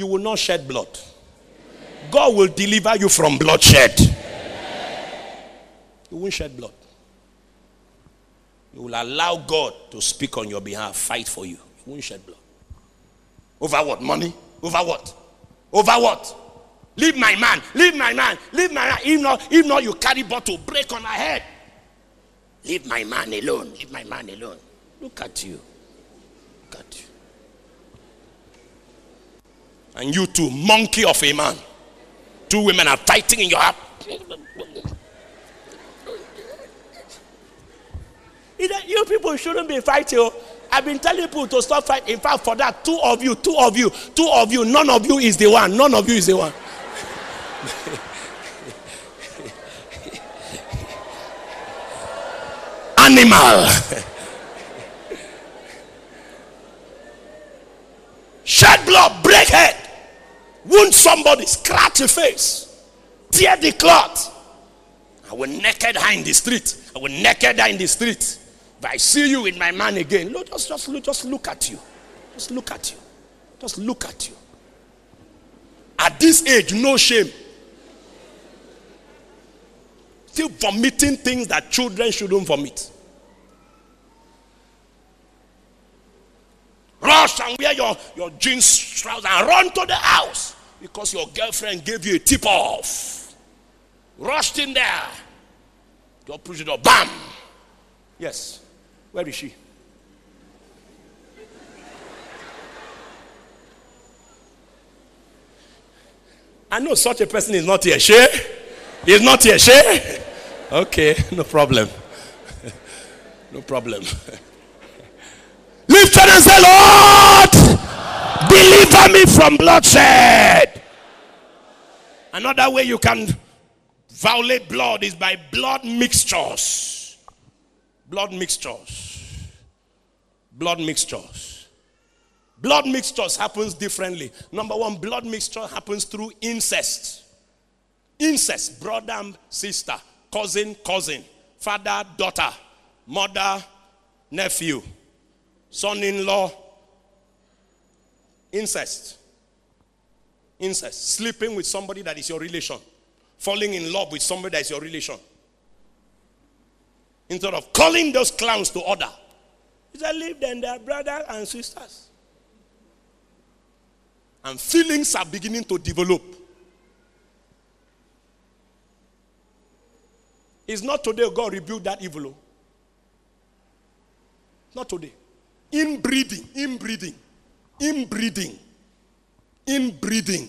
you will not shed blood. God will deliver you from bloodshed. You won't shed blood. You will allow God to speak on your behalf, fight for you. You won't shed blood. Over what? Money? Over what? Over what? Leave my man, leave my man, leave my man. If not, if not, you carry bottle, break on my head. Leave my man alone, leave my man alone. Look at you. Look at you. And you too, monkey of a man. Two women are fighting in your heart. You people shouldn't be fighting. Oh. I've been telling people to stop fighting. In fact, for that, two of you, two of you, two of you, none of you is the one. None of you is the one. Animal. Shed blood, break head, wound somebody, scratch a face, tear the cloth. I will naked her in the street. I will naked her in the street. If I see you with my man again, just, just, look, just look at you. Just look at you. Just look at you. At this age, no shame. Still vomiting things that children shouldn't vomit. Rush and wear your, your jeans trousers and run to the house because your girlfriend gave you a tip off. Rushed in there. Push the door. Bam! Yes. Where is she? I know such a person is not here. She? Is not here. She? Okay, no problem. no problem. And say, Lord, deliver me from bloodshed. Another way you can violate blood is by blood mixtures. Blood mixtures. Blood mixtures. Blood mixtures happens differently. Number one, blood mixture happens through incest. Incest, brother and sister, cousin, cousin, father, daughter, mother, nephew son in law, incest. Incest. Sleeping with somebody that is your relation. Falling in love with somebody that is your relation. Instead of calling those clowns to order, you said, leave them, they are brothers and sisters. And feelings are beginning to develop. It's not today God rebuked that evil. Oh. Not today inbreeding, inbreeding, inbreeding, inbreeding.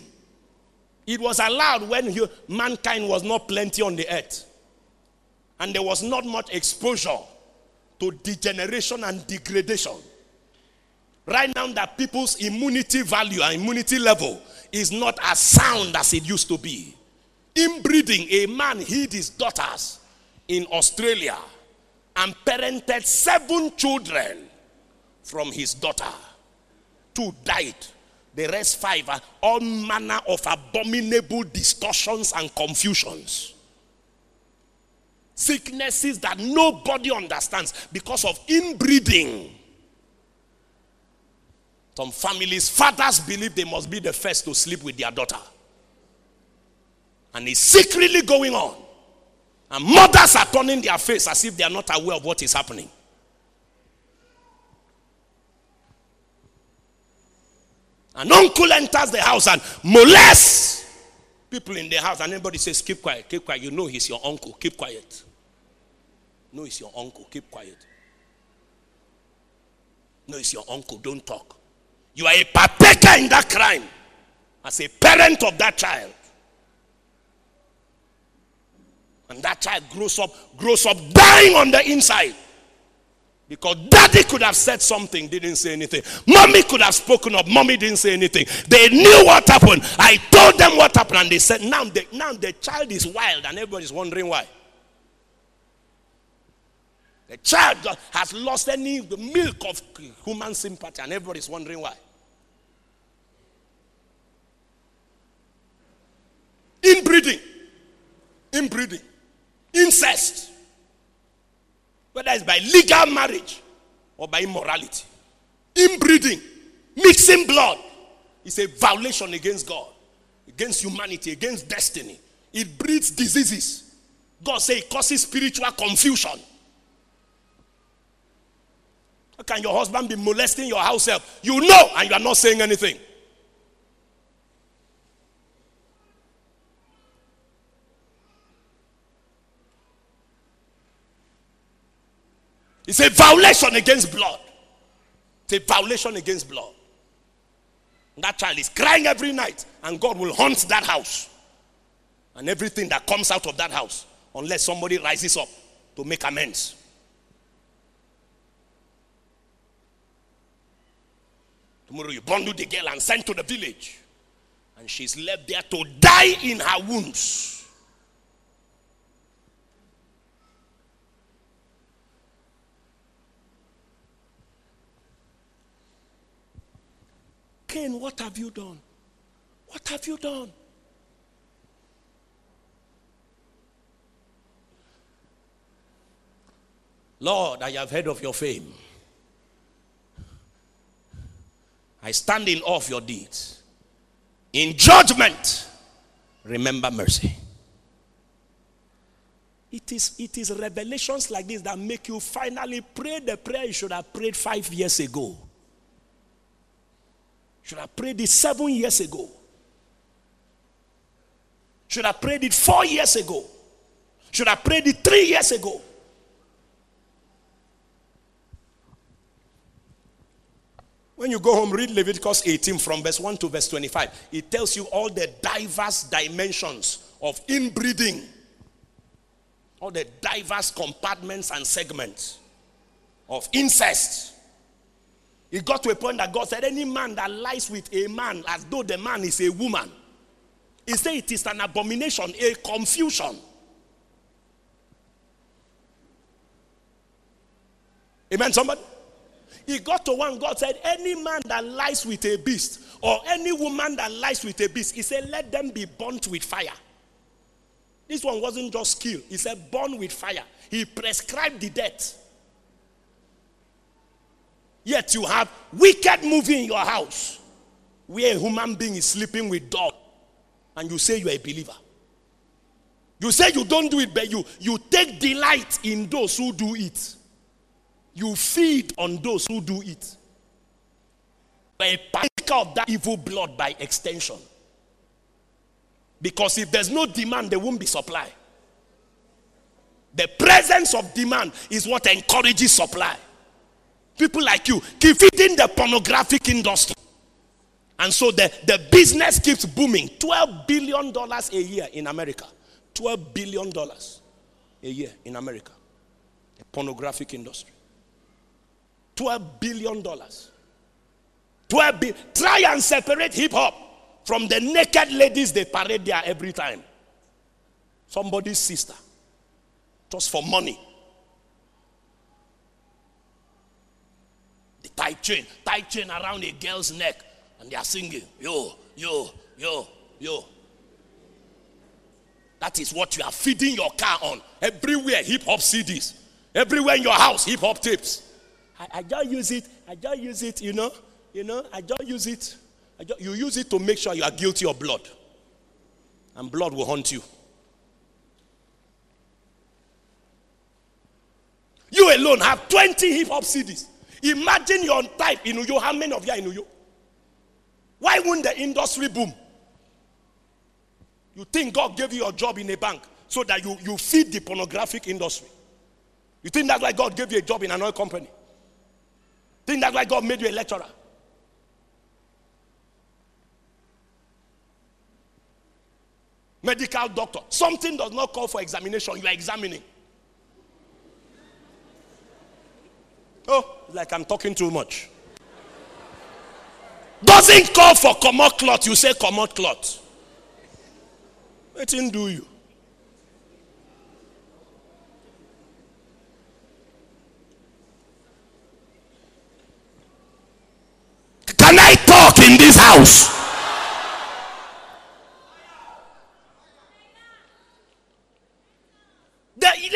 It was allowed when mankind was not plenty on the earth. And there was not much exposure to degeneration and degradation. Right now, that people's immunity value and immunity level is not as sound as it used to be. Inbreeding, a man hid his daughters in Australia and parented seven children from his daughter. Two died. The rest five are all manner of abominable distortions and confusions. Sicknesses that nobody understands because of inbreeding. Some families, fathers believe they must be the first to sleep with their daughter. And it's secretly going on. And mothers are turning their face as if they are not aware of what is happening. An uncle enters the house and molests people in the house, and everybody says, Keep quiet, keep quiet. You know he's your uncle, keep quiet. No, he's your uncle, keep quiet. No, it's your uncle, don't talk. You are a partaker in that crime as a parent of that child. And that child grows up, grows up dying on the inside. Because daddy could have said something, didn't say anything. Mommy could have spoken up, mommy didn't say anything. They knew what happened. I told them what happened, and they said, now the, now the child is wild, and everybody's wondering why. The child has lost any milk of human sympathy, and everybody's wondering why. Inbreeding, inbreeding, incest whether it's by legal marriage or by immorality, inbreeding, mixing blood. is a violation against God, against humanity, against destiny. It breeds diseases. God say it causes spiritual confusion. How can your husband be molesting your house help? You know, and you are not saying anything. It's a violation against blood. It's a violation against blood. That child is crying every night, and God will haunt that house and everything that comes out of that house unless somebody rises up to make amends. Tomorrow you bundle the girl and send to the village, and she's left there to die in her wounds. Cain, what have you done? What have you done? Lord, I have heard of your fame. I stand in awe of your deeds. In judgment, remember mercy. It is, it is revelations like this that make you finally pray the prayer you should have prayed five years ago. Should have prayed it seven years ago. Should have prayed it four years ago. Should have prayed it three years ago. When you go home, read Leviticus 18 from verse 1 to verse 25. It tells you all the diverse dimensions of inbreeding, all the diverse compartments and segments of incest. It got to a point that God said, Any man that lies with a man as though the man is a woman, he said it is an abomination, a confusion. Amen, somebody? He got to one, God said, Any man that lies with a beast, or any woman that lies with a beast, he said, Let them be burnt with fire. This one wasn't just killed, he said, Burn with fire. He prescribed the death. Yet you have wicked movie in your house where a human being is sleeping with dog and you say you are a believer. You say you don't do it, but you, you take delight in those who do it. You feed on those who do it. A partaker of that evil blood by extension. Because if there's no demand, there won't be supply. The presence of demand is what encourages supply. People like you keep feeding the pornographic industry. And so the, the business keeps booming. $12 billion a year in America. $12 billion a year in America. The pornographic industry. $12 billion. 12 bi- Try and separate hip hop from the naked ladies they parade there every time. Somebody's sister. Just for money. Tight chain, tight chain around a girl's neck, and they are singing, yo, yo, yo, yo. That is what you are feeding your car on. Everywhere, hip hop CDs. Everywhere in your house, hip hop tapes. I, I just use it. I just use it, you know. You know, I just use it. Just, you use it to make sure you are guilty of blood. And blood will haunt you. You alone have 20 hip hop CDs. Imagine you're on type in Uyo. How many of you are in Uyo? Why wouldn't the industry boom? You think God gave you a job in a bank so that you, you feed the pornographic industry? You think that's why God gave you a job in an oil company? Think that's why God made you a lecturer? Medical doctor. Something does not call for examination, you are examining. Oh, like I'm talking too much. Doesn't call for commot cloth, you say commot cloth. Let him do you. Can I talk in this house?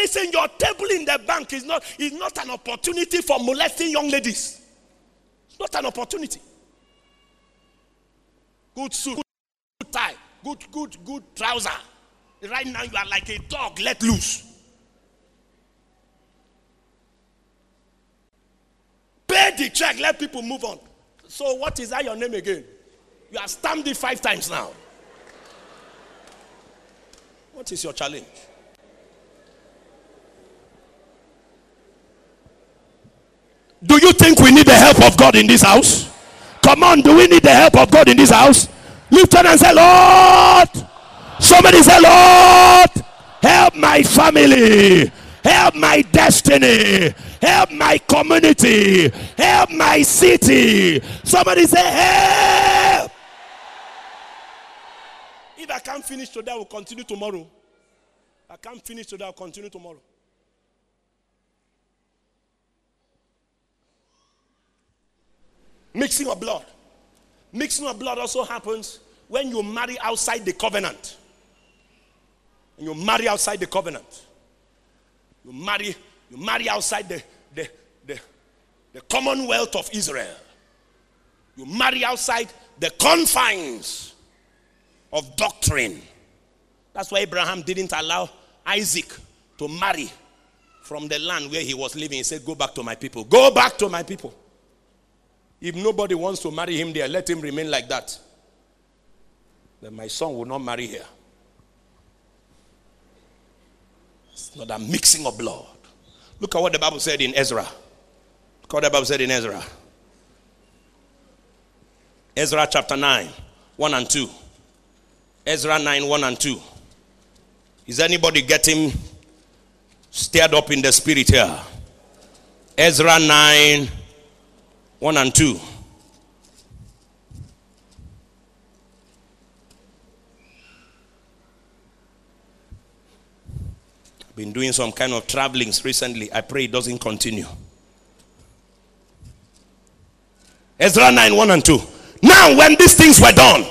Listen, your table in the bank is not, is not an opportunity for molesting young ladies. It's not an opportunity. good suit, good tie, good, good, good trouser. Right now you are like a dog let loose. Pay the check, let people move on. So, what is that your name again? You have stamped it five times now. What is your challenge? Do you think we need the help of God in this house? Come on, do we need the help of God in this house? Lift it and say, Lord. Somebody say, Lord, help my family, help my destiny, help my community, help my city. Somebody say, help. If I can't finish today, I will continue tomorrow. I can't finish today, I'll continue tomorrow. Mixing of blood. Mixing of blood also happens when you marry outside the covenant. When you marry outside the covenant. You marry, you marry outside the, the, the, the commonwealth of Israel. You marry outside the confines of doctrine. That's why Abraham didn't allow Isaac to marry from the land where he was living. He said, Go back to my people. Go back to my people. If nobody wants to marry him there, let him remain like that. Then my son will not marry here. It's not a mixing of blood. Look at what the Bible said in Ezra. Look what the Bible said in Ezra. Ezra chapter 9, 1 and 2. Ezra 9, 1 and 2. Is anybody getting stirred up in the spirit here? Ezra 9, 1 and 2. I've Been doing some kind of travelings recently. I pray it doesn't continue. Ezra 9 1 and 2. Now, when these things were done,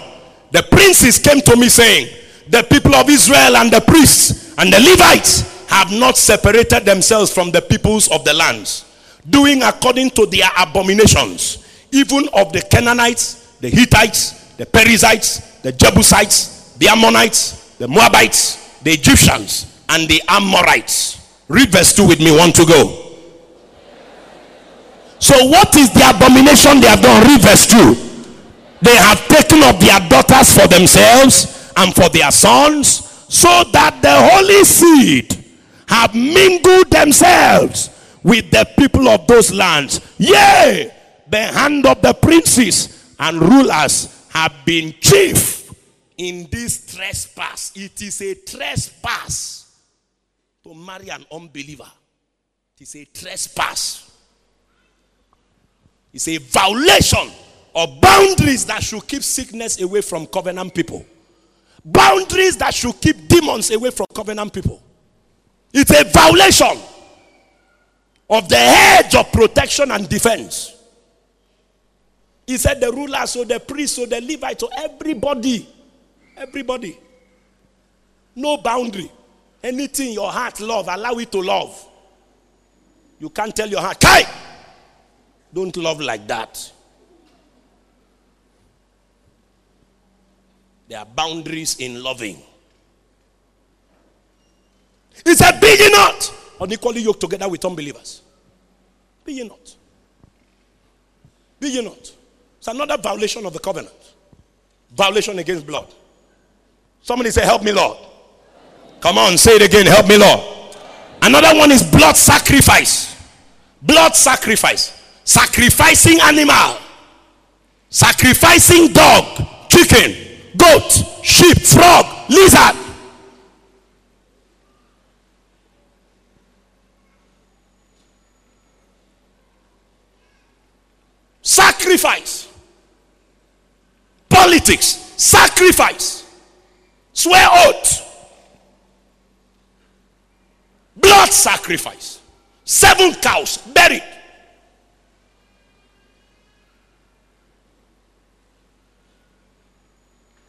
the princes came to me saying, The people of Israel and the priests and the Levites have not separated themselves from the peoples of the lands doing according to their abominations, even of the Canaanites, the Hittites, the Perizzites, the Jebusites, the Ammonites, the Moabites, the Egyptians, and the Amorites. Read verse 2 with me, one to go. So, what is the abomination they have done? Read verse 2. They have taken up their daughters for themselves and for their sons, so that the holy seed have mingled themselves with the people of those lands. Yea, the hand of the princes and rulers have been chief in this trespass. It is a trespass to marry an unbeliever. It is a trespass. It's a violation of boundaries that should keep sickness away from covenant people. Boundaries that should keep demons away from covenant people. It's a violation of the hedge of protection and defense. He said the rulers, so the priests, so the Levites, so everybody, everybody. No boundary. Anything your heart love, allow it to love. You can't tell your heart, Kai, don't love like that. There are boundaries in loving. He said, Be ye not unequally yoked together with unbelievers. Be ye not. Be ye not. It's another violation of the covenant. Violation against blood. Somebody say, Help me, Lord. Come on, say it again. Help me, Lord. Another one is blood sacrifice. Blood sacrifice. Sacrificing animal. Sacrificing dog, chicken, goat, sheep, frog, lizard. Sacrifice. Politics. Sacrifice. Swear oath. Blood sacrifice. Seven cows buried.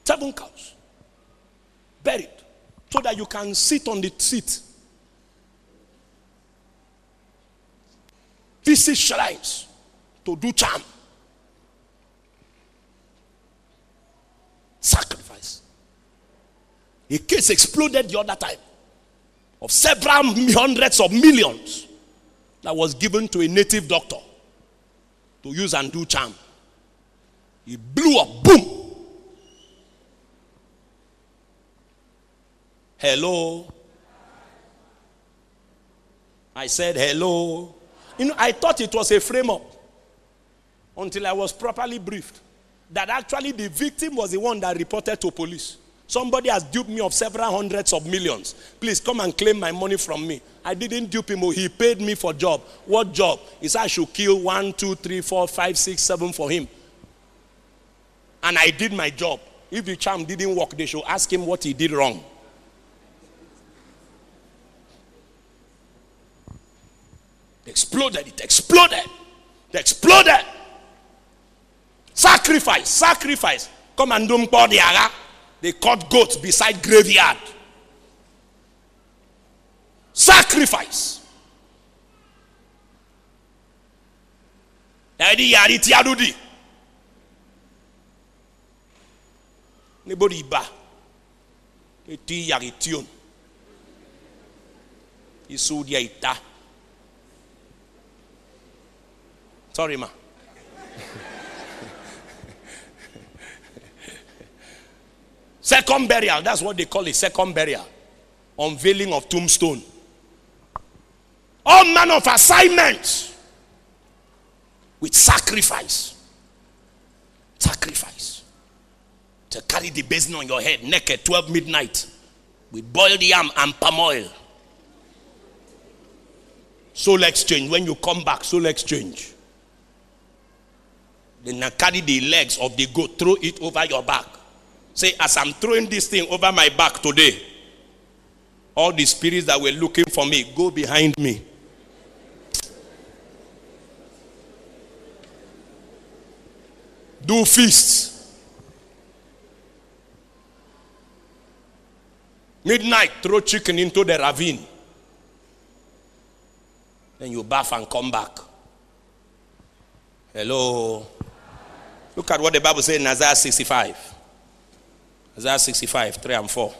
Seven cows buried so that you can sit on the seat. This is shrines to do charm. Sacrifice. A case exploded the other time of several hundreds of millions that was given to a native doctor to use and do charm. He blew up, boom. Hello. I said hello. You know, I thought it was a frame up until I was properly briefed that actually the victim was the one that reported to police. Somebody has duped me of several hundreds of millions. Please come and claim my money from me. I didn't dupe him. Oh, he paid me for job. What job? He said I should kill one, two, three, four, five, six, seven for him. And I did my job. If the charm didn't work, they should ask him what he did wrong. It exploded. It exploded. It exploded. Sacrifice, sacrifice. Come and do mpo the agha. They caught goats beside graveyard. Sacrifice. Ẹ̀dí yàrá ti adúdì. Níbo ni ìbá? Ètí yàrá tí òun. Isu di àìta. Sorry ma. Second burial, that's what they call it second burial. Unveiling of tombstone. All manner of assignments with sacrifice. Sacrifice. To carry the basin on your head naked 12 midnight with boiled yam and palm oil. Soul exchange. When you come back, soul exchange. Then carry the legs of the goat, throw it over your back. Say, as I'm throwing this thing over my back today, all the spirits that were looking for me, go behind me. Do feasts. Midnight, throw chicken into the ravine. Then you bath and come back. Hello. Look at what the Bible says in Isaiah 65. Isaiah 65, 3 and 4.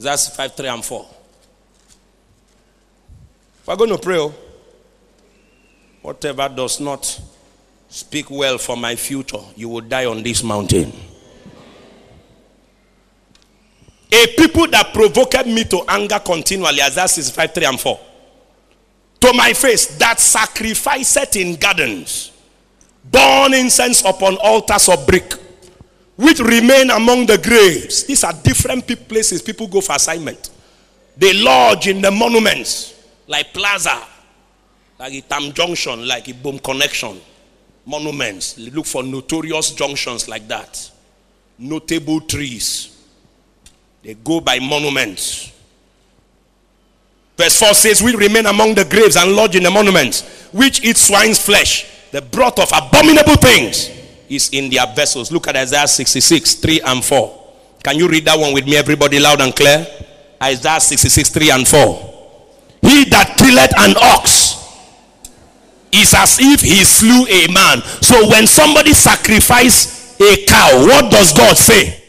Isaiah 65, 3 and 4. We're going to pray. Oh. Whatever does not speak well for my future, you will die on this mountain. A people that provoked me to anger continually, Isaiah 65, 3 and 4. To my face, that sacrificed in gardens burn incense upon altars of brick, which remain among the graves. These are different places people go for assignment. They lodge in the monuments, like Plaza, like Itam Junction, like Ibom Connection. Monuments. Look for notorious junctions like that. Notable trees. They go by monuments. Verse 4 says, We remain among the graves and lodge in the monuments, which eat swine's flesh the broth of abominable things is in their vessels. Look at Isaiah 66, 3 and 4. Can you read that one with me, everybody, loud and clear? Isaiah 66, 3 and 4. He that killeth an ox is as if he slew a man. So when somebody sacrifice a cow, what does God say?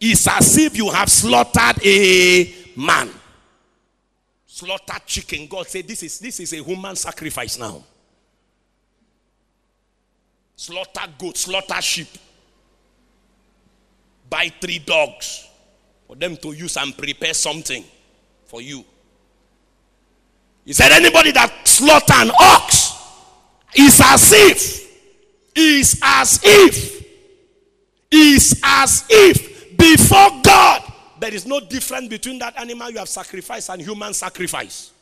It's as if you have slaughtered a man. Slaughtered chicken. God said this is this is a human sacrifice now slaughter goat, slaughter sheep, buy three dogs for them to use and prepare something for you. He said, anybody that slaughter an ox is as if, is as if, is as if before God there is no difference between that animal you have sacrificed and human sacrifice.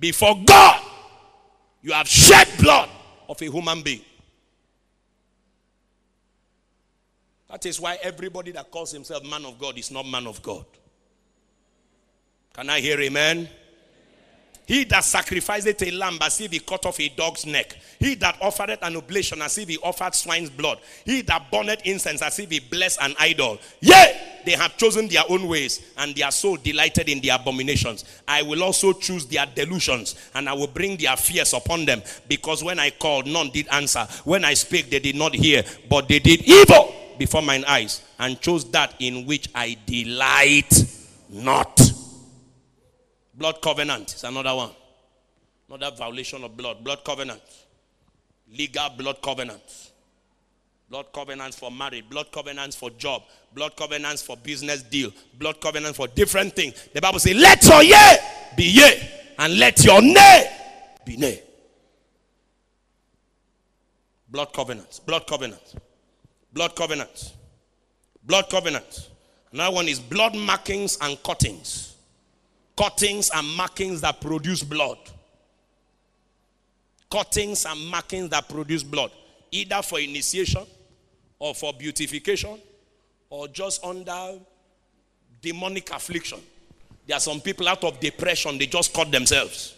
Before God, you have shed blood of a human being. That is why everybody that calls himself man of God is not man of God. Can I hear amen? He that sacrificeth a lamb as if he cut off a dog's neck. He that offereth an oblation as if he offered swine's blood. He that burneth incense as if he blessed an idol. Yea, they have chosen their own ways and their soul delighted in their abominations. I will also choose their delusions and I will bring their fears upon them because when I called, none did answer. When I spake, they did not hear, but they did evil before mine eyes and chose that in which I delight not. Blood covenant is another one. Another violation of blood. Blood covenant. Legal blood covenant. Blood covenants for marriage, blood covenants for job, blood covenants for business deal, blood covenants for different things. The Bible says, Let your yea be yea, and let your nay be nay. Blood covenants, blood covenants, blood covenant. blood covenant. Another one is blood markings and cuttings. Cuttings and markings that produce blood. Cuttings and markings that produce blood, either for initiation or for beautification or just under demonic affliction. There are some people out of depression, they just cut themselves.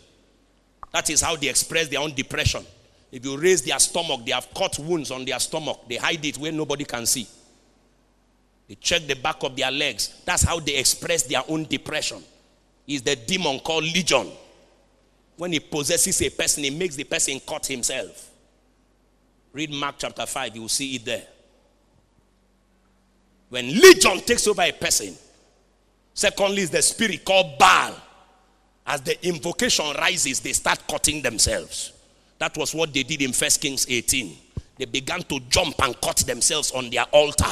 That is how they express their own depression. If you raise their stomach, they have cut wounds on their stomach. They hide it where nobody can see. They check the back of their legs. That's how they express their own depression. Is the demon called legion. When he possesses a person, he makes the person cut himself. Read Mark chapter 5, you will see it there. When legion takes over a person, secondly, is the spirit called Baal. As the invocation rises, they start cutting themselves. That was what they did in First Kings 18. They began to jump and cut themselves on their altar.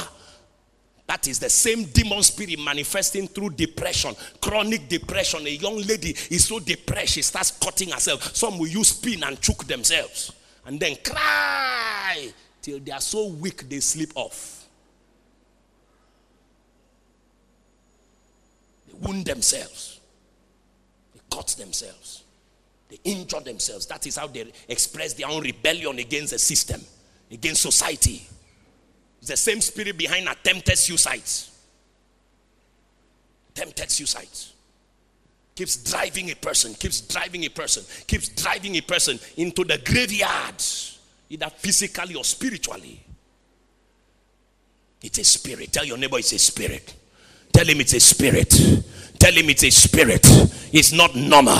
That is the same demon spirit manifesting through depression, chronic depression. A young lady is so depressed, she starts cutting herself. Some will use pin and choke themselves and then cry till they are so weak they sleep off. They wound themselves, they cut themselves, they injure themselves. That is how they express their own rebellion against the system, against society. It's the same spirit behind attempted suicides. Attempted suicides. Keeps driving a person, keeps driving a person, keeps driving a person into the graveyard, either physically or spiritually. It's a spirit. Tell your neighbor it's a spirit. Tell him it's a spirit. Tell him it's a spirit. It's not normal.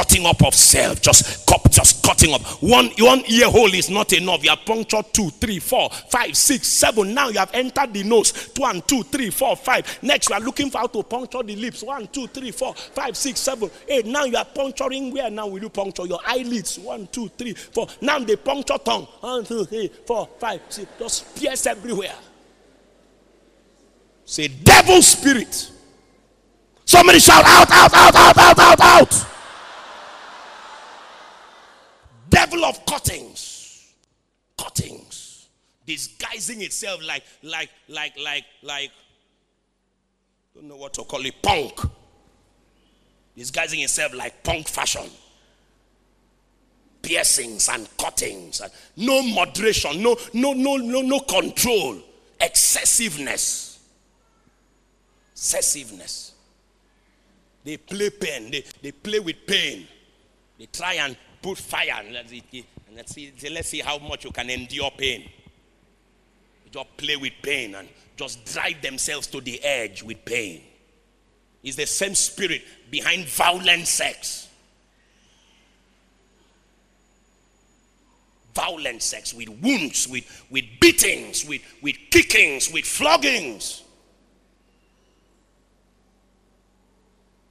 Cutting up of self. Just cut, just cutting up. One, one ear hole is not enough. You have punctured two, three, four, five, six, seven. Now you have entered the nose. One, two, three, four, five. Next, you are looking for how to puncture the lips. One, two, three, four, five, six, seven, eight. Now you are puncturing where now will you puncture your eyelids? One, two, three, four. Now they puncture tongue. One, two, three, four, five, six. Just pierce everywhere. Say, devil spirit. Somebody shout out, out, out, out, out, out, out. Devil of cuttings. Cuttings. Disguising itself like, like, like, like, like, don't know what to call it, punk. Disguising itself like punk fashion. Piercings and cuttings. And no moderation, no, no, no, no, no control. Excessiveness excessiveness. They play pain. They, they play with pain. They try and put fire and let's, see, let's see, let's see how much you can endure pain. Just play with pain and just drive themselves to the edge with pain. It's the same spirit behind violent sex. Violent sex with wounds, with, with beatings, with, with kickings, with floggings.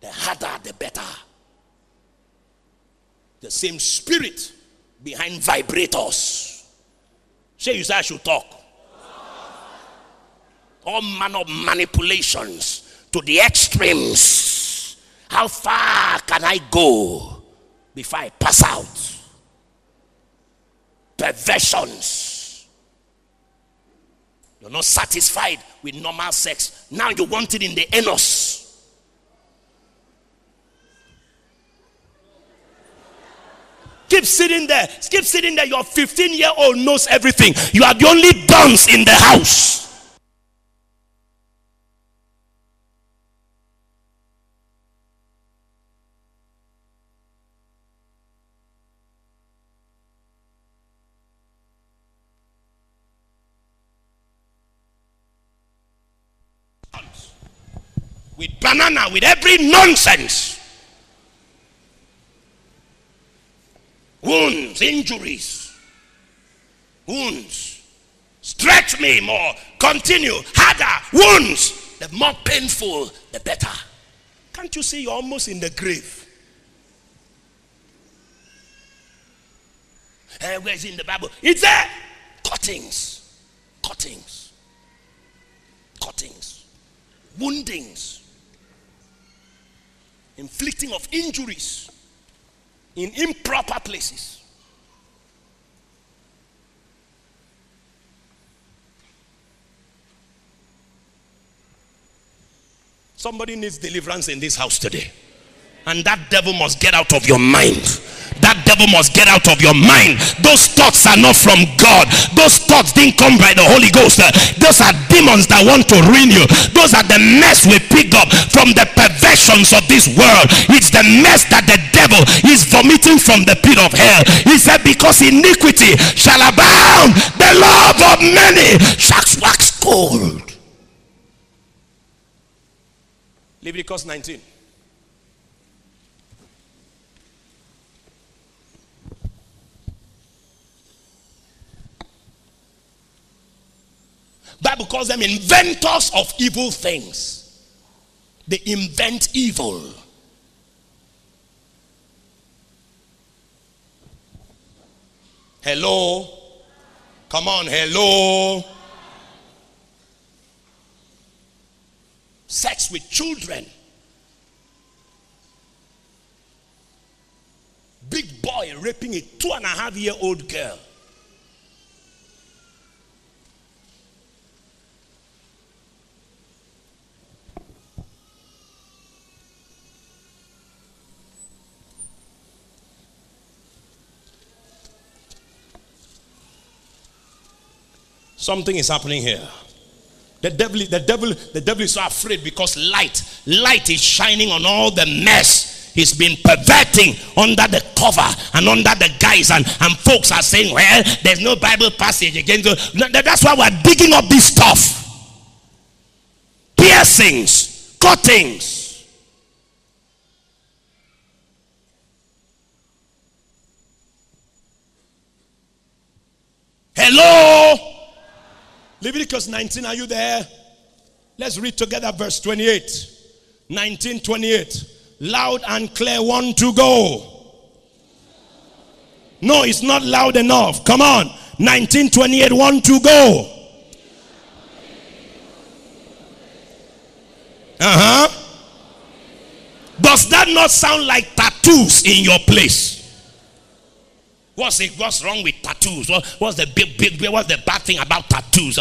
The harder, the better. The same spirit behind vibrators. Say you say I should talk. All manner of manipulations to the extremes. How far can I go before I pass out? Perversions. You're not satisfied with normal sex. Now you want it in the anus. Keep sitting there. Keep sitting there. Your 15 year old knows everything. You are the only dunce in the house. With banana, with every nonsense. Wounds, injuries, wounds, stretch me more. Continue. Harder. Wounds. The more painful, the better. Can't you see you're almost in the grave? Uh, where's in the Bible? It's there. Cuttings. Cuttings. Cuttings. Woundings. Inflicting of injuries in improper places. Somebody needs deliverance in this house today. And that devil must get out of your mind. That devil must get out of your mind. Those thoughts are not from God. Those thoughts didn't come by the Holy Ghost. Those are demons that want to ruin you. Those are the mess we pick up from the perversions of this world. It's the mess that the devil is vomiting from the pit of hell. He said, Because iniquity shall abound, the love of many shall wax cold. Leviticus 19. Bible calls them inventors of evil things. They invent evil. Hello? Come on, hello? sex with children. Big boy raping a two and a half year old girl. Something is happening here. The devil, the devil, the devil is so afraid because light, light is shining on all the mess he's been perverting under the cover and under the guise. And, and folks are saying well there's no bible passage against that's why we're digging up this stuff. Piercings cuttings hello Leviticus 19, are you there? Let's read together verse 28. 19, 28. Loud and clear, one to go. No, it's not loud enough. Come on. 19, 28, one to go. Uh huh. Does that not sound like tattoos in your place? What's it, what's wrong with tattoos? What, what's the big, big, what's the bad thing about tattoos?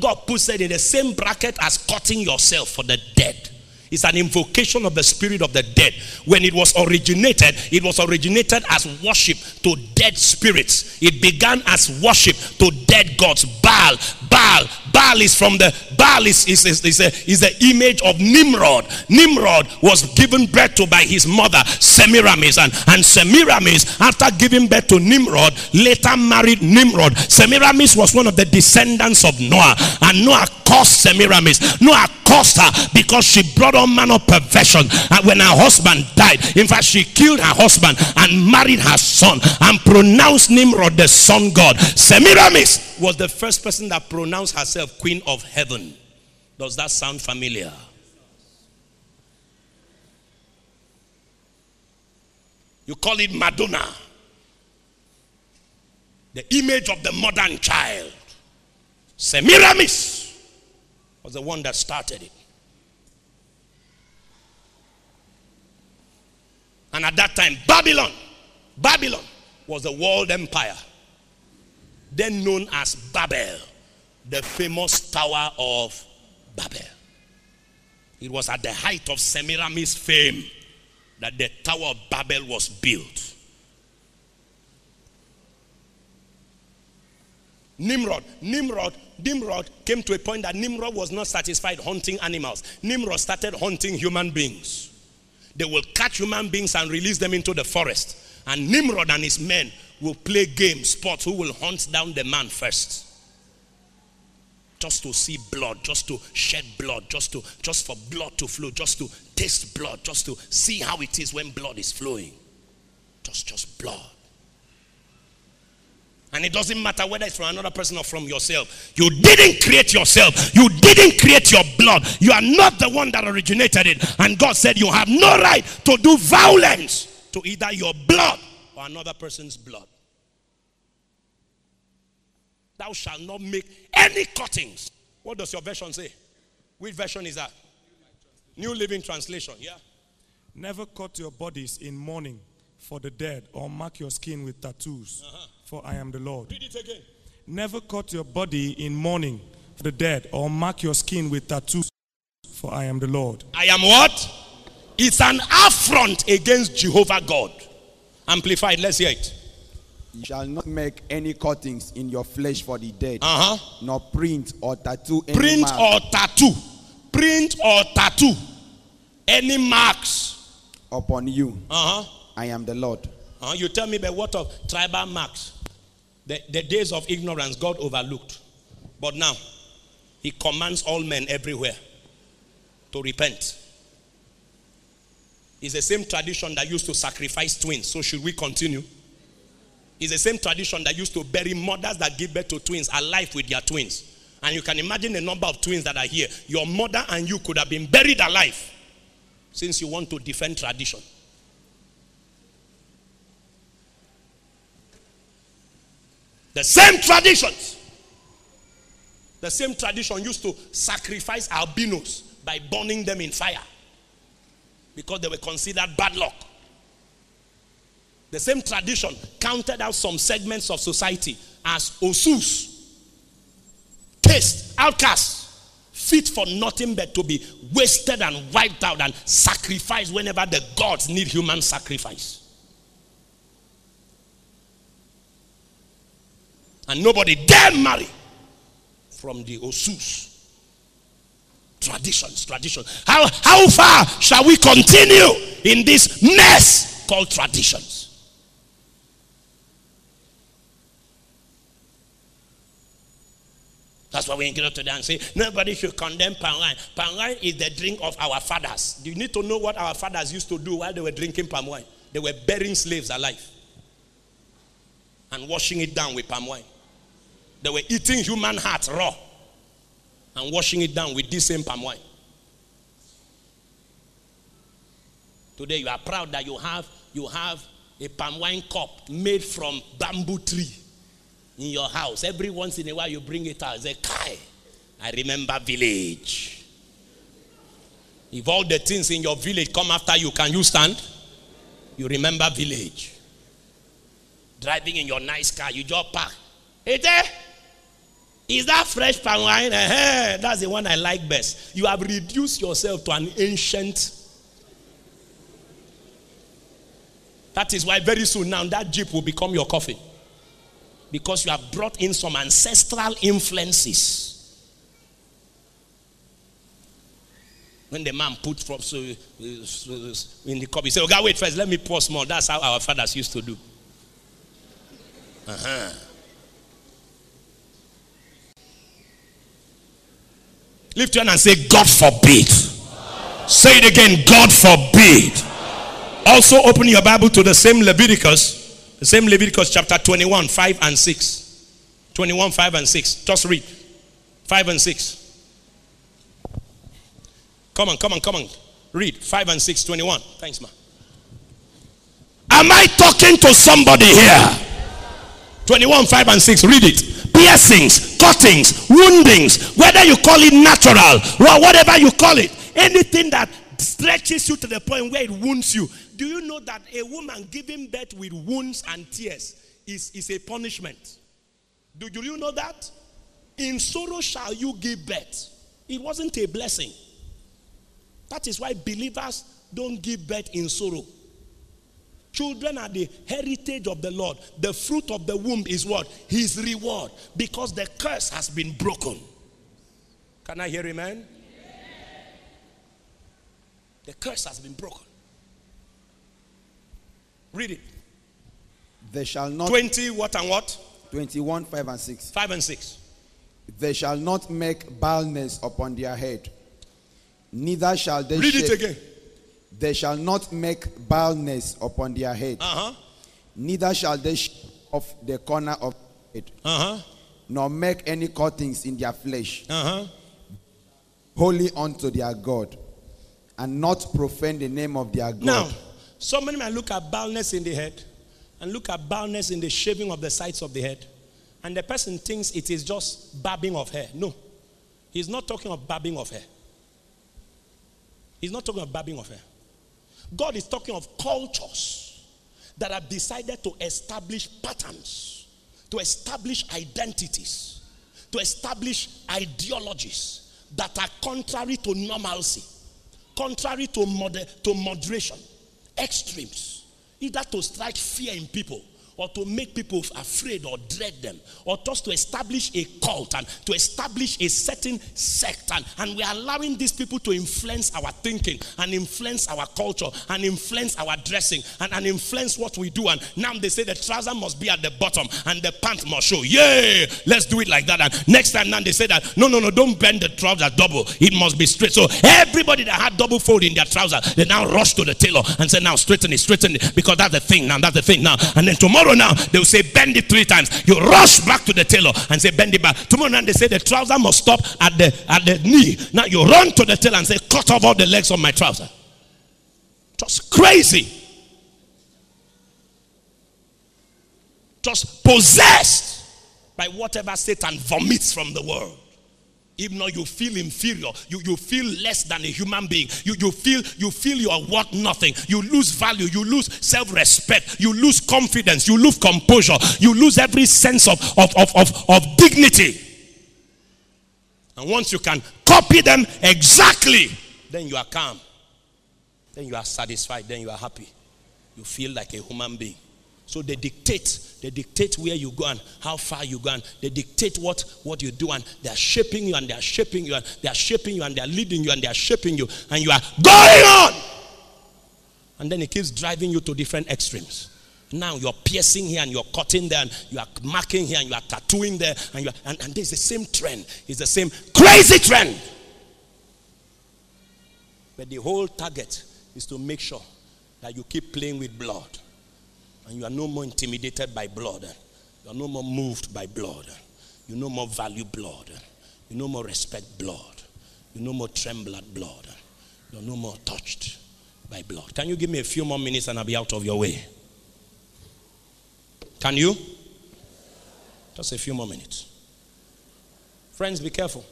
God puts it in the same bracket as cutting yourself for the dead. It's an invocation of the spirit of the dead. When it was originated, it was originated as worship to dead spirits. It began as worship to dead gods. Baal, Baal, Baal is from the Baal is, is, is, is, a, is the image of Nimrod. Nimrod was given birth to by his mother Semiramis, and, and Semiramis, after giving birth to Nimrod, later married Nimrod. Semiramis was one of the descendants of Noah, and Noah cursed Semiramis. Noah cursed her because she brought all manner of perversion. And when her husband died, in fact, she killed her husband and married her son and pronounced Nimrod the son god. Semiramis was the first person that pronounced herself queen of heaven. Does that sound familiar? You call it Madonna. The image of the modern child. Semiramis was the one that started it. And at that time, Babylon, Babylon was the world empire, then known as Babel, the famous Tower of Babel. It was at the height of Semiramis' fame that the Tower of Babel was built. Nimrod, Nimrod, Nimrod came to a point that Nimrod was not satisfied hunting animals. Nimrod started hunting human beings. They will catch human beings and release them into the forest. And Nimrod and his men will play games, sports, who will hunt down the man first. Just to see blood, just to shed blood, just to just for blood to flow, just to taste blood, just to see how it is when blood is flowing. Just just blood. And it doesn't matter whether it's from another person or from yourself. You didn't create yourself. You didn't create your blood. You are not the one that originated it. And God said you have no right to do violence to either your blood or another person's blood. Thou shalt not make any cuttings. What does your version say? Which version is that? New Living Translation. Yeah. Never cut your bodies in mourning for the dead or mark your skin with tattoos, Uh-huh. For I am the Lord. Read it again. Never cut your body in mourning for the dead or mark your skin with tattoos, for I am the Lord. I am what? It's an affront against Jehovah God. Amplified. Let's hear it. You shall not make any cuttings in your flesh for the dead, Uh huh. nor print or tattoo any Print mark or tattoo. Print or tattoo. Any marks. upon you. Uh huh. I am the Lord. Uh, you tell me, but what of tribal marks? The, the days of ignorance God overlooked. But now, He commands all men everywhere to repent. It's the same tradition that used to sacrifice twins. So, should we continue? It's the same tradition that used to bury mothers that give birth to twins alive with their twins. And you can imagine the number of twins that are here. Your mother and you could have been buried alive since you want to defend tradition. The same traditions. The same tradition used to sacrifice albinos by burning them in fire because they were considered bad luck. The same tradition counted out some segments of society as osus, taste, outcasts, fit for nothing but to be wasted and wiped out and sacrificed whenever the gods need human sacrifice. And nobody dare marry from the Osus. Traditions, traditions. How, how far shall we continue in this mess called traditions? That's why we get up today and say nobody should condemn palm wine. Palm wine is the drink of our fathers. You need to know what our fathers used to do while they were drinking palm wine. They were burying slaves alive and washing it down with palm wine. They were eating human heart raw and washing it down with this same palm wine. Today you are proud that you have you have a palm wine cup made from bamboo tree in your house. Every once in a while you bring it out. Say, Kai, I remember village. If all the things in your village come after you, can you stand? You remember village. Driving in your nice car, you just park. Hey there. Is that fresh palm wine? Eh, That's the one I like best. You have reduced yourself to an ancient. That is why very soon now that jeep will become your coffin. Because you have brought in some ancestral influences. When the man put from so, in the cup, he said, Okay, wait first, let me pour small. That's how our fathers used to do. Uh-huh. Lift your hand and say, God forbid. Say it again, God forbid. Also, open your Bible to the same Leviticus, the same Leviticus chapter 21, 5 and 6. 21, 5 and 6. Just read 5 and 6. Come on, come on, come on. Read 5 and 6, 21. Thanks, man. Am I talking to somebody here? 21, 5 and 6. Read it. Piercings, cuttings, woundings, whether you call it natural or whatever you call it, anything that stretches you to the point where it wounds you. Do you know that a woman giving birth with wounds and tears is, is a punishment? Do, do you know that? In sorrow shall you give birth. It wasn't a blessing. That is why believers don't give birth in sorrow. Children are the heritage of the Lord. The fruit of the womb is what? His reward. Because the curse has been broken. Can I hear amen? The curse has been broken. Read it. They shall not 20, what and what? 21, 5 and 6. 5 and 6. They shall not make baldness upon their head, neither shall they Read it again. They shall not make baldness upon their head, Uh huh. neither shall they shave off the corner of it. Uh huh. nor make any cuttings in their flesh, Uh huh. holy unto their God, and not profane the name of their God. Now, somebody might look at baldness in the head and look at baldness in the shaving of the sides of the head, and the person thinks it is just barbing of hair. No, he's not talking of barbing of hair. He's not talking of barbing of hair. God is talking of cultures that have decided to establish patterns, to establish identities, to establish ideologies that are contrary to normalcy, contrary to, moder- to moderation, extremes, either to strike fear in people or to make people afraid or dread them, or just to establish a cult and to establish a certain sect. And, and we are allowing these people to influence our thinking and influence our culture and influence our dressing and, and influence what we do. And now they say the trouser must be at the bottom and the pants must show. Yay! Let's do it like that. And next time now they say that no, no, no, don't bend the trouser double. It must be straight. So everybody that had double fold in their trouser, they now rush to the tailor and say, now straighten it, straighten it, because that's the thing now, that's the thing now. And then tomorrow now they'll say bend it three times. You rush back to the tailor and say bend it back. Tomorrow now they say the trouser must stop at the at the knee. Now you run to the tailor and say cut off all the legs of my trouser. Just crazy. Just possessed by whatever Satan vomits from the world. Even though you feel inferior, you, you feel less than a human being. You, you feel you feel you are worth nothing. You lose value, you lose self-respect, you lose confidence, you lose composure, you lose every sense of, of, of, of, of dignity. And once you can copy them exactly, then you are calm. Then you are satisfied, then you are happy. You feel like a human being. So they dictate, they dictate where you go and how far you go, and they dictate what, what you do, and they are shaping you, and they are shaping you, and they are shaping you, and they are leading you, and they are shaping you, and you are going on. And then it keeps driving you to different extremes. Now you're piercing here and you're cutting there, and you are marking here and you are tattooing there, and you are, and, and there's the same trend. It's the same crazy trend. But the whole target is to make sure that you keep playing with blood and you are no more intimidated by blood. You are no more moved by blood. You no more value blood. You no more respect blood. You no more tremble at blood. You are no more touched by blood. Can you give me a few more minutes and I'll be out of your way? Can you? Just a few more minutes. Friends, be careful.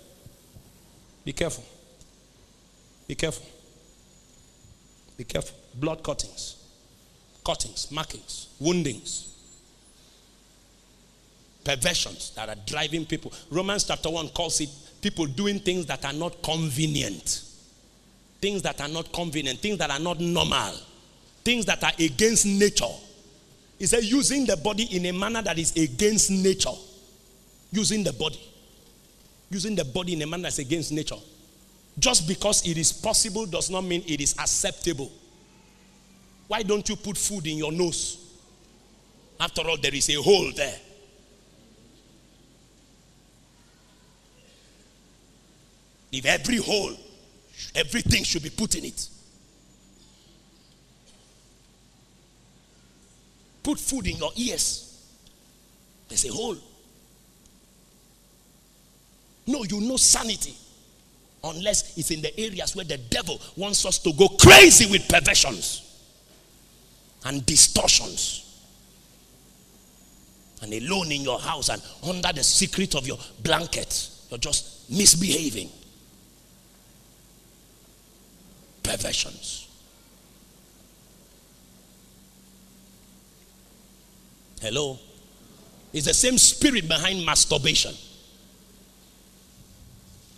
Be careful. Be careful. Be careful. Blood cuttings, cuttings, markings, woundings, perversions that are driving people. Romans chapter 1 calls it people doing things that are not convenient. Things that are not convenient, things that are not normal, things that are against nature. He said, using the body in a manner that is against nature. Using the body. Using the body in a manner that's against nature. Just because it is possible does not mean it is acceptable. Why don't you put food in your nose? After all, there is a hole there. If every hole, everything should be put in it. Put food in your ears. There's a hole. No, you know sanity. Unless it's in the areas where the devil wants us to go crazy with perversions and distortions. And alone in your house and under the secret of your blanket, you're just misbehaving. Perversions. Hello? It's the same spirit behind masturbation.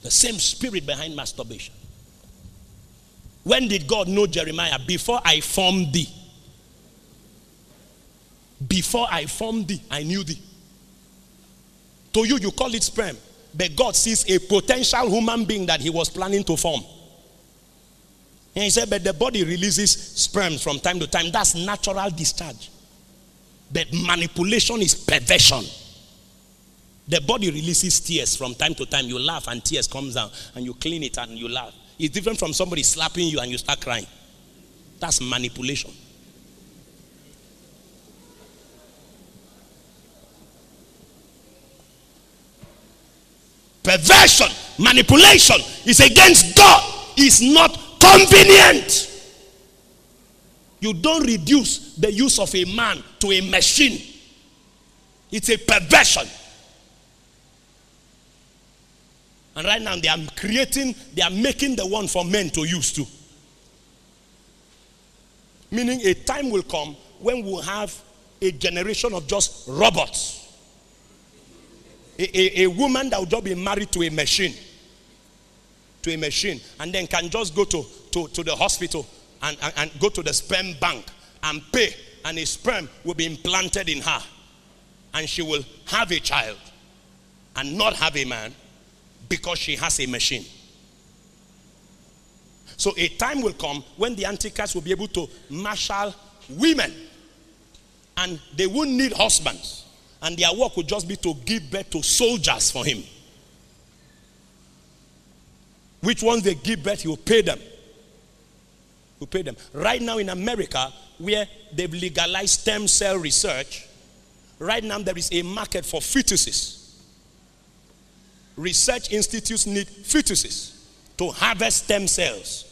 The same spirit behind masturbation. When did God know Jeremiah? Before I formed thee. Before I formed thee, I knew thee. To you, you call it sperm. But God sees a potential human being that he was planning to form. And he said, but the body releases sperms from time to time. That's natural discharge. But manipulation is perversion. The body releases tears from time to time. You laugh and tears comes down and you clean it and you laugh. It's different from somebody slapping you and you start crying. That's manipulation. Perversion, manipulation is against God, is not convenient. You don't reduce the use of a man to a machine. It's a perversion. And right now they are creating, they are making the one for men to use too. Meaning a time will come when we'll have a generation of just robots. A, a, a woman that will just be married to a machine. To a machine. And then can just go to, to, to the hospital and, and, and go to the sperm bank and pay. And a sperm will be implanted in her. And she will have a child and not have a man because she has a machine. So a time will come when the Antichrist will be able to marshal women and they won't need husbands. And their work would just be to give birth to soldiers for him. Which ones they give birth, he will pay them. He will pay them. Right now in America, where they've legalized stem cell research, right now there is a market for fetuses. Research institutes need fetuses to harvest stem cells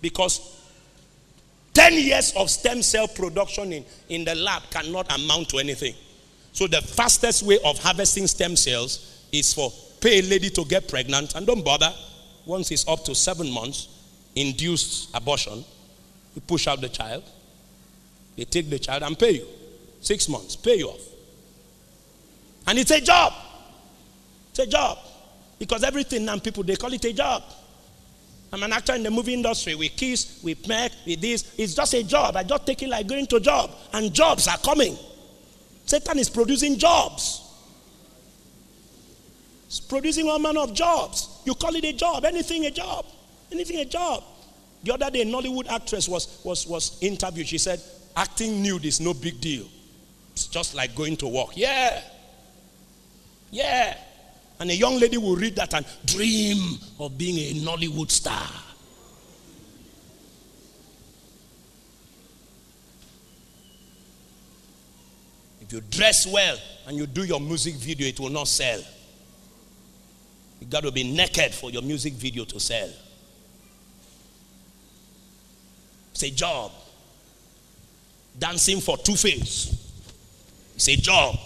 because 10 years of stem cell production in, in the lab cannot amount to anything. So the fastest way of harvesting stem cells is for pay a lady to get pregnant and don't bother. Once it's up to seven months, induced abortion, you push out the child, they take the child and pay you. Six months, pay you off. And it's a job. It's a job. Because everything now people they call it a job. I'm an actor in the movie industry. We kiss, we make, we this. It's just a job. I just take it like going to job. And jobs are coming. Satan is producing jobs. It's producing all manner of jobs. You call it a job, anything a job. Anything a job. The other day, a Nollywood actress was, was, was interviewed. She said, acting nude is no big deal. It's just like going to work. Yeah. Yeah. And a young lady will read that and dream of being a Nollywood star. You dress well and you do your music video, it will not sell. You got to be naked for your music video to sell. It's a job. Dancing for two face. It's a job.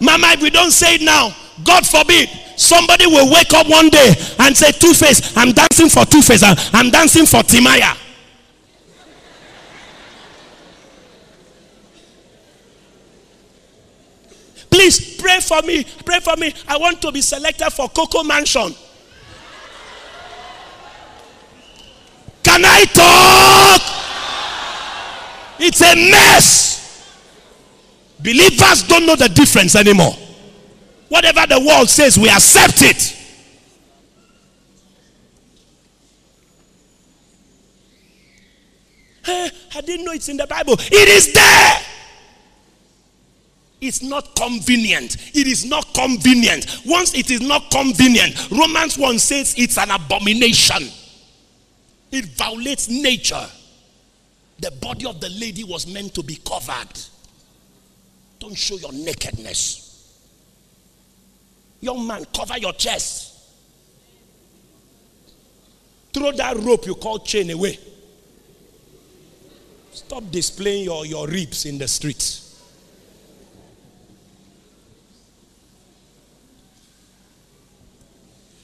Mama, if we don't say it now, God forbid, somebody will wake up one day and say, Two Face, I'm dancing for Two Face, ah, I'm dancing for Timaya. Please pray for me. Pray for me. I want to be selected for Koko Mansion. Can I talk? It's a mess. Believers don't know the difference anymore. Whatever the world says, we accept it. Hey, I didn't know it's in the Bible. It is there. It's not convenient. It is not convenient. Once it is not convenient, Romans 1 says it's an abomination. It violates nature. The body of the lady was meant to be covered. Don't show your nakedness. Young man, cover your chest. Throw that rope you call chain away. Stop displaying your, your ribs in the streets.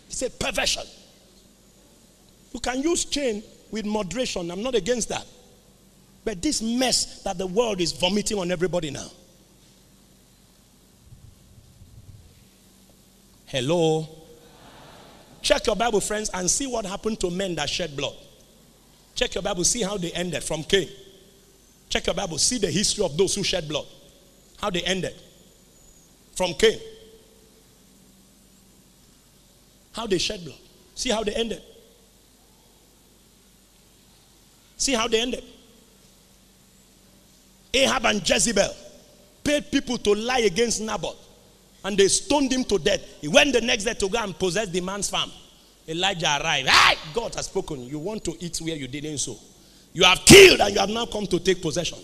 It's a perversion. You can use chain with moderation. I'm not against that. But this mess that the world is vomiting on everybody now. Hello. Check your Bible, friends, and see what happened to men that shed blood. Check your Bible, see how they ended from Cain. Check your Bible, see the history of those who shed blood. How they ended. From Cain. How they shed blood. See how they ended. See how they ended. Ahab and Jezebel paid people to lie against Naboth and they stoned him to death. He went the next day to go and possess the man's farm. Elijah arrived. Hey, God has spoken. You want to eat where you didn't sow. You have killed and you have now come to take possession.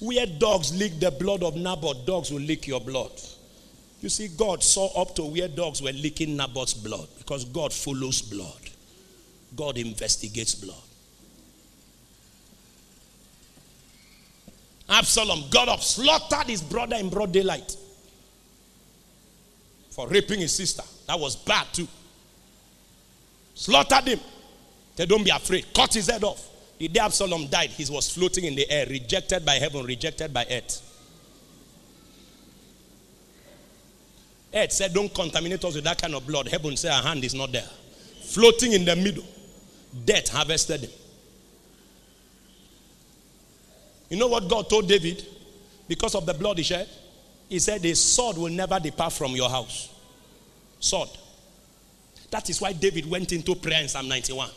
Where dogs lick the blood of Naboth, dogs will lick your blood. You see, God saw up to where dogs were licking Naboth's blood because God follows blood, God investigates blood. Absalom got up, slaughtered his brother in broad daylight for raping his sister. That was bad too. Slaughtered him. They don't be afraid. Cut his head off. The day Absalom died, he was floating in the air, rejected by heaven, rejected by earth. Earth said, Don't contaminate us with that kind of blood. Heaven said, Our hand is not there. Floating in the middle. Death harvested him. You know what God told David? Because of the blood he shed? He said, A sword will never depart from your house. Sword. That is why David went into prayer in Psalm 91.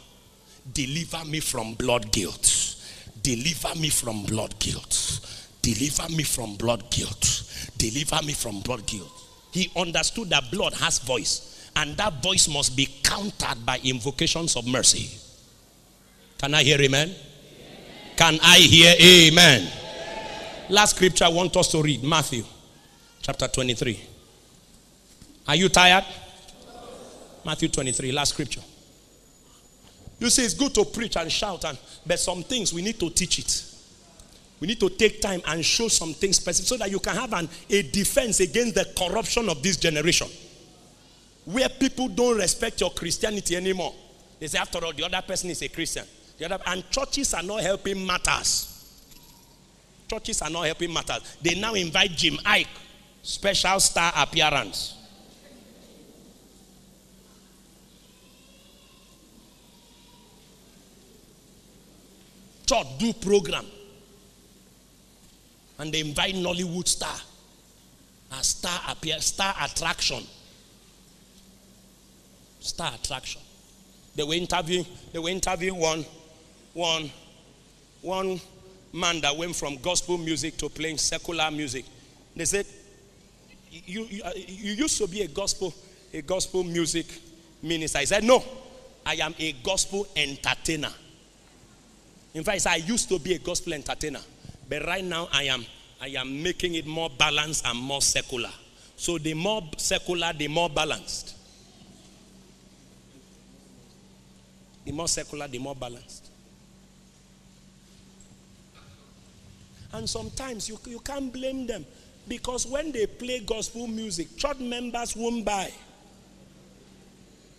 Deliver me from blood guilt. Deliver me from blood guilt. Deliver me from blood guilt. Deliver me from blood guilt. He understood that blood has voice, and that voice must be countered by invocations of mercy. Can I hear amen? Can I hear amen? Last scripture I want us to read Matthew chapter 23. Are you tired? Matthew 23, last scripture. You see, it's good to preach and shout, and but some things we need to teach it. We need to take time and show some things specific so that you can have an, a defense against the corruption of this generation. Where people don't respect your Christianity anymore. They say, after all, the other person is a Christian. The other, and churches are not helping matters. Churches are not helping matters. They now invite Jim Iyke, special star appearance. Church do program. And they invite Nollywood star. A star appear, star attraction. Star attraction. They were interviewing, they were interviewing one one, one man that went from gospel music to playing secular music. They said, you, you, uh, you used to be a gospel, a gospel music minister. He said, No, I am a gospel entertainer. In fact, I used to be a gospel entertainer, but right now I am I am making it more balanced and more secular. So the more secular, the more balanced. The more secular, the more balanced. And sometimes you, you can't blame them because when they play gospel music, church members won't buy.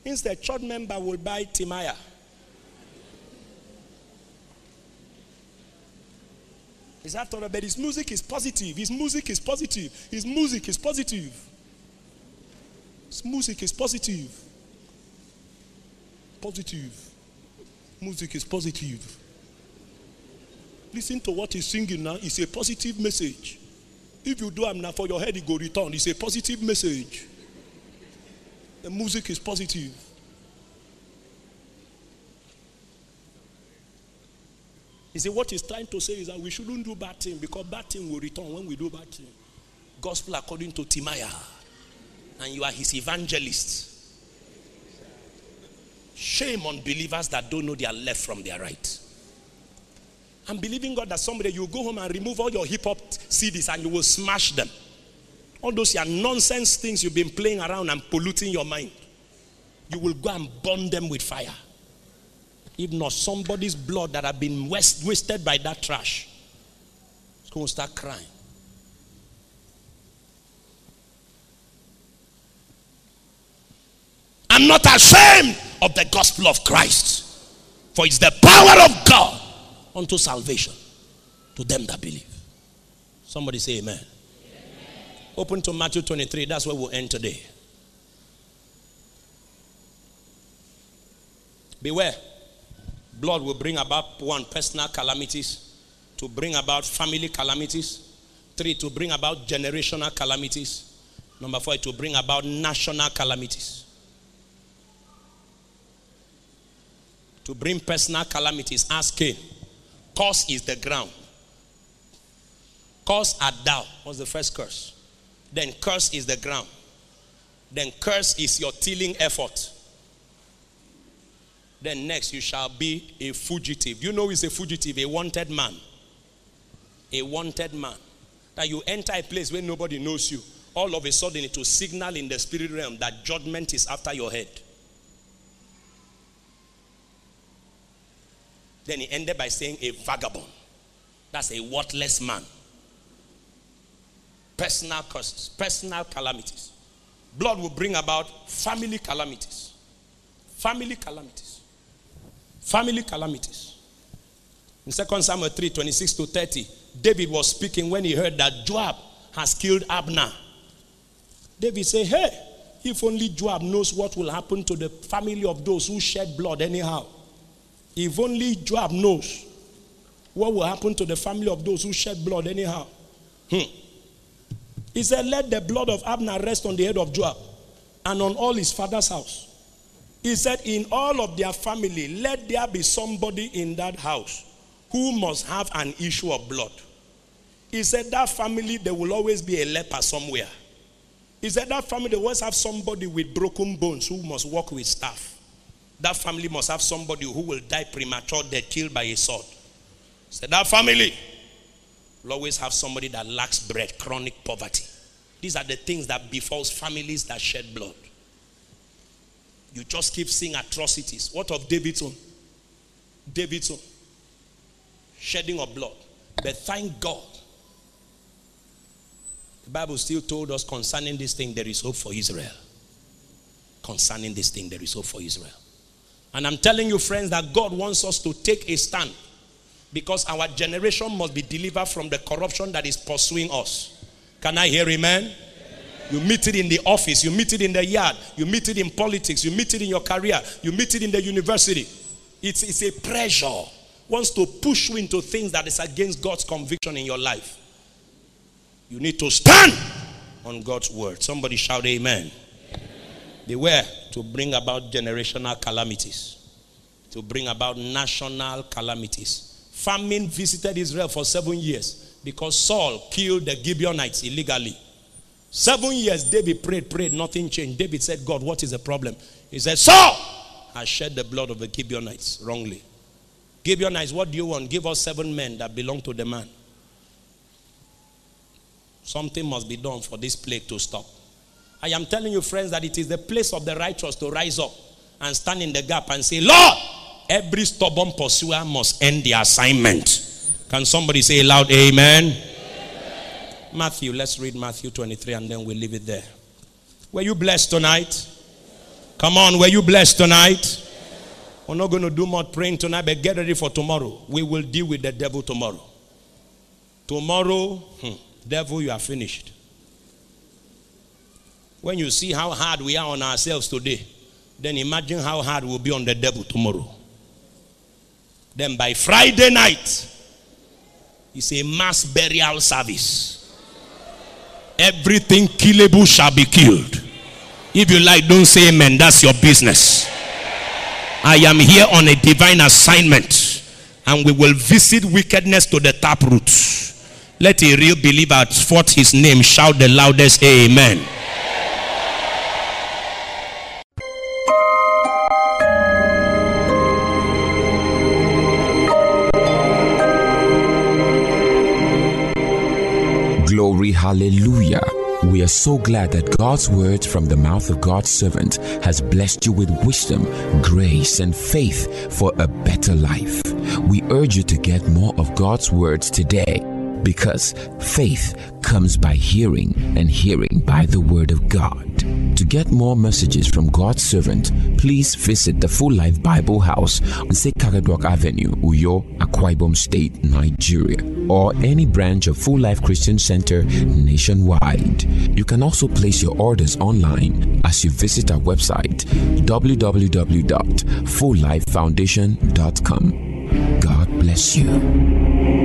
Instead, church member will buy Timaya. Is that all? But his music is positive. His music is positive. His music is positive. His music is positive. Positive. Music is positive. Listen to what he's singing now. It's a positive message. If you do am now for your head, it go return. It's a positive message. The music is positive. You see, what he's trying to say is that we shouldn't do bad thing because bad thing will return when we do bad thing. Gospel according to Timaya. And you are his evangelist. Shame on believers that don't know their left from their right. I'm believing God that someday you go home and remove all your hip hop CDs and you will smash them. All those are nonsense things you've been playing around and polluting your mind. You will go and burn them with fire. If not, somebody's blood that have been wast- wasted by that trash is going to start crying. I'm not ashamed of the gospel of Christ, for it's the power of God unto salvation to them that believe. Somebody say amen. amen. Open to Matthew 23. That's where we'll end today. Beware. Blood will bring about one, personal calamities, to bring about family calamities, three, to bring about generational calamities, number four, to bring about national calamities. To bring personal calamities, ask Cain. Curse is the ground. Curse art thou was the first curse. Then curse is the ground. Then curse is your tilling effort. Then next you shall be a fugitive. You know he's a fugitive, a wanted man. a wanted man. That you enter a place where nobody knows you. All of a sudden, it will signal in the spirit realm that judgment is after your head. Then he ended by saying, a vagabond. That's a worthless man. Personal curses, personal calamities. Blood will bring about family calamities. Family calamities. Family calamities. In 2 Samuel 3 26 to 30, David was speaking when he heard that Joab has killed Abner. David said, Hey, if only Joab knows what will happen to the family of those who shed blood anyhow. If only Joab knows what will happen to the family of those who shed blood anyhow. Hmm. He said, Let the blood of Abner rest on the head of Joab and on all his father's house. He said, In all of their family, let there be somebody in that house who must have an issue of blood. He said, That family, there will always be a leper somewhere. He said, That family, they always have somebody with broken bones who must walk with staff. That family must have somebody who will die premature death, killed by a sword. Said, That family will always have somebody that lacks bread, chronic poverty. These are the things that befalls families that shed blood. You just keep seeing atrocities. What of David's own? David's own. Shedding of blood. But thank God. The Bible still told us concerning this thing, there is hope for Israel. Concerning this thing, there is hope for Israel. And I'm telling you, friends, that God wants us to take a stand because our generation must be delivered from the corruption that is pursuing us. Can I hear amen? You meet it in the office, you meet it in the yard, you meet it in politics, you meet it in your career, you meet it in the university. It's, it's a pressure. Wants to push you into things that is against God's conviction in your life. You need to stand on God's word. Somebody shout amen. amen. Beware to bring about generational calamities, to bring about national calamities. Famine visited Israel for seven years because Saul killed the Gibeonites illegally. Seven years, David prayed, prayed, nothing changed. David said, God, what is the problem? He said, Saul has shed the blood of the Gibeonites wrongly. Gibeonites, what do you want? Give us seven men that belong to the man. Something must be done for this plague to stop. I am telling you, friends, that it is the place of the righteous to rise up and stand in the gap and say, Lord, every stubborn pursuer must end the assignment. Can somebody say loud, Amen? Matthew, let's read Matthew 23 and then we'll leave it there. Were you blessed tonight? Come on, were you blessed tonight? We're not going to do more praying tonight, but get ready for tomorrow. We will deal with the devil tomorrow. Tomorrow, hmm, devil, you are finished. When you see how hard we are on ourselves today, then imagine how hard we'll be on the devil tomorrow. Then by Friday night, it's a mass burial service. Everything killable shall be killed. If you like, don't say amen. That's your business. I am here on a divine assignment, and we will visit wickedness to the taproot. Let a real believer forth his name shout the loudest amen. Glory, hallelujah. We are so glad that God's word from the mouth of God's servant has blessed you with wisdom, grace, and faith for a better life. We urge you to get more of God's words today because faith comes by hearing and hearing by the word of God. To get more messages from God's servant, please visit the Full Life Bible House on Sekaredwalk Avenue, Uyo, Akwa Ibom State, Nigeria, or any branch of Full Life Christian Center nationwide. You can also place your orders online as you visit our website www.fulllifefoundation.com. God bless you.